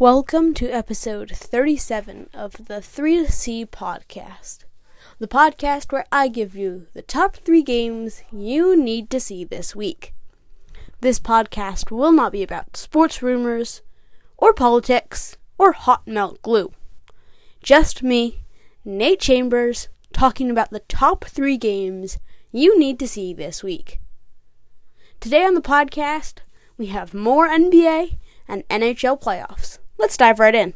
Welcome to episode 37 of the 3 to C podcast. The podcast where I give you the top 3 games you need to see this week. This podcast will not be about sports rumors, or politics, or hot melt glue. Just me, Nate Chambers, talking about the top 3 games you need to see this week. Today on the podcast, we have more NBA and NHL playoffs. Let's dive right in.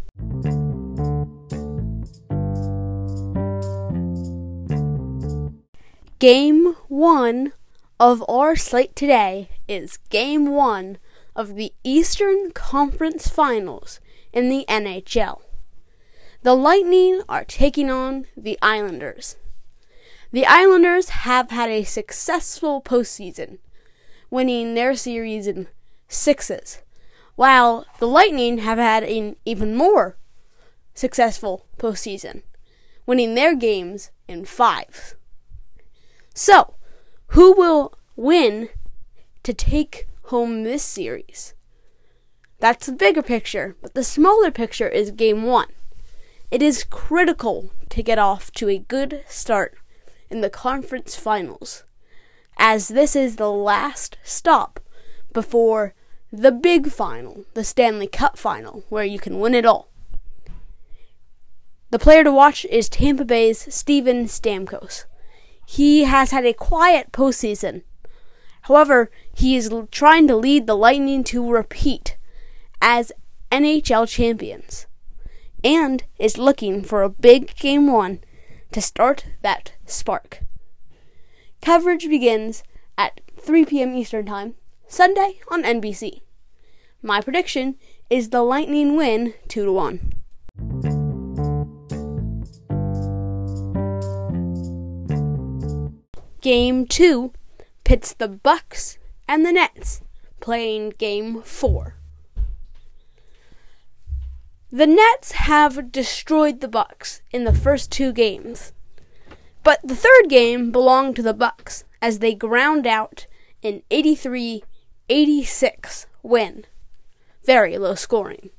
Game 1 of our slate today is Game 1 of the Eastern Conference Finals in the NHL. The Lightning are taking on the Islanders. The Islanders have had a successful postseason, winning their series in sixes while the Lightning have had an even more successful postseason, winning their games in fives. So, who will win to take home this series? That's the bigger picture, but the smaller picture is game one. It is critical to get off to a good start in the conference finals, as this is the last stop before the big final, the Stanley Cup final, where you can win it all. The player to watch is Tampa Bay's Steven Stamkos. He has had a quiet postseason. However, he is trying to lead the Lightning to repeat as NHL champions and is looking for a big game one to start that spark. Coverage begins at 3 p.m. Eastern Time Sunday on NBC. My prediction is the Lightning win 2 to 1. Game 2 pits the Bucks and the Nets playing game 4. The Nets have destroyed the Bucks in the first two games. But the third game belonged to the Bucks as they ground out an 83 86 win. Very low scoring.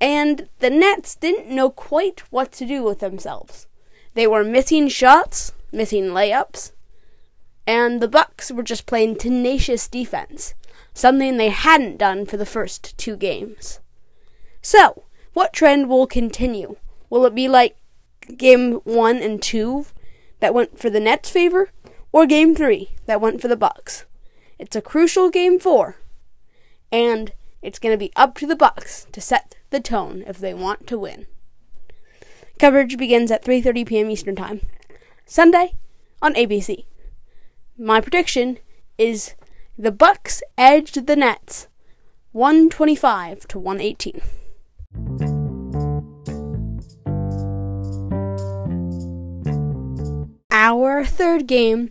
And the Nets didn't know quite what to do with themselves. They were missing shots, missing layups, and the Bucks were just playing tenacious defense, something they hadn't done for the first two games. So, what trend will continue? Will it be like game 1 and 2 that went for the Nets' favor or game 3 that went for the Bucks? It's a crucial game four, and it's going to be up to the Bucks to set the tone if they want to win. Coverage begins at 3:30 p.m. Eastern Time, Sunday on ABC. My prediction is the Bucks edged the Nets 125 to 118. Our third game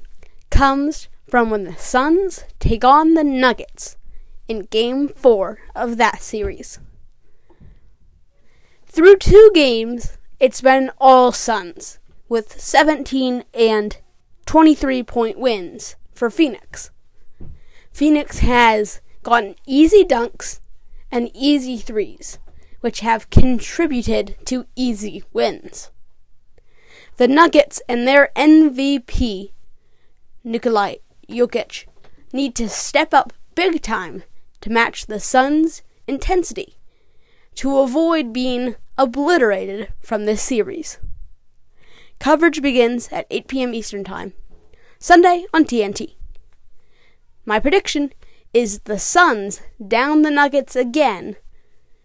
comes from when the Suns take on the Nuggets in Game 4 of that series. Through two games, it's been all Suns, with 17 and 23 point wins for Phoenix. Phoenix has gotten easy dunks and easy threes, which have contributed to easy wins. The Nuggets and their MVP, Nikolai Jokic need to step up big time to match the Suns' intensity to avoid being obliterated from this series. Coverage begins at 8 p.m. Eastern Time, Sunday on TNT. My prediction is the Suns down the Nuggets again,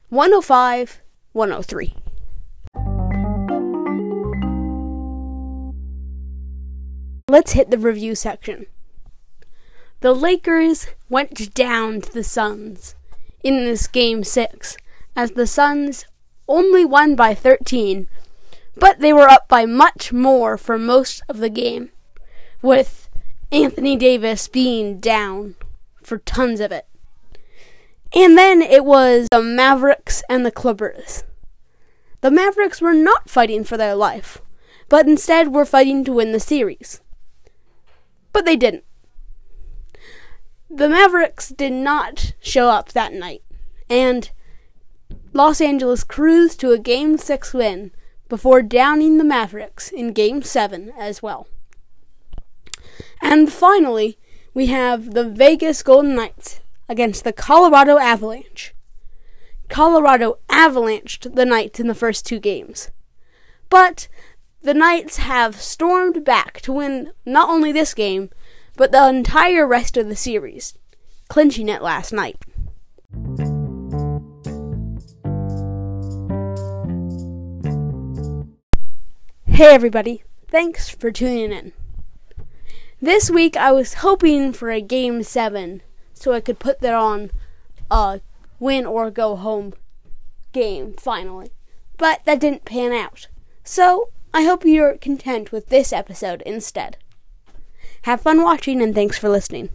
105 103. Let's hit the review section. The Lakers went down to the Suns in this game 6 as the Suns only won by 13, but they were up by much more for most of the game, with Anthony Davis being down for tons of it. And then it was the Mavericks and the Clippers. The Mavericks were not fighting for their life, but instead were fighting to win the series. But they didn't. The Mavericks did not show up that night, and Los Angeles cruised to a Game 6 win before downing the Mavericks in Game 7 as well. And finally, we have the Vegas Golden Knights against the Colorado Avalanche. Colorado avalanched the Knights in the first two games. But the Knights have stormed back to win not only this game, but the entire rest of the series, clinching it last night. Hey everybody, thanks for tuning in. This week I was hoping for a game 7 so I could put that on a win or go home game finally. But that didn't pan out. So I hope you're content with this episode instead. Have fun watching and thanks for listening.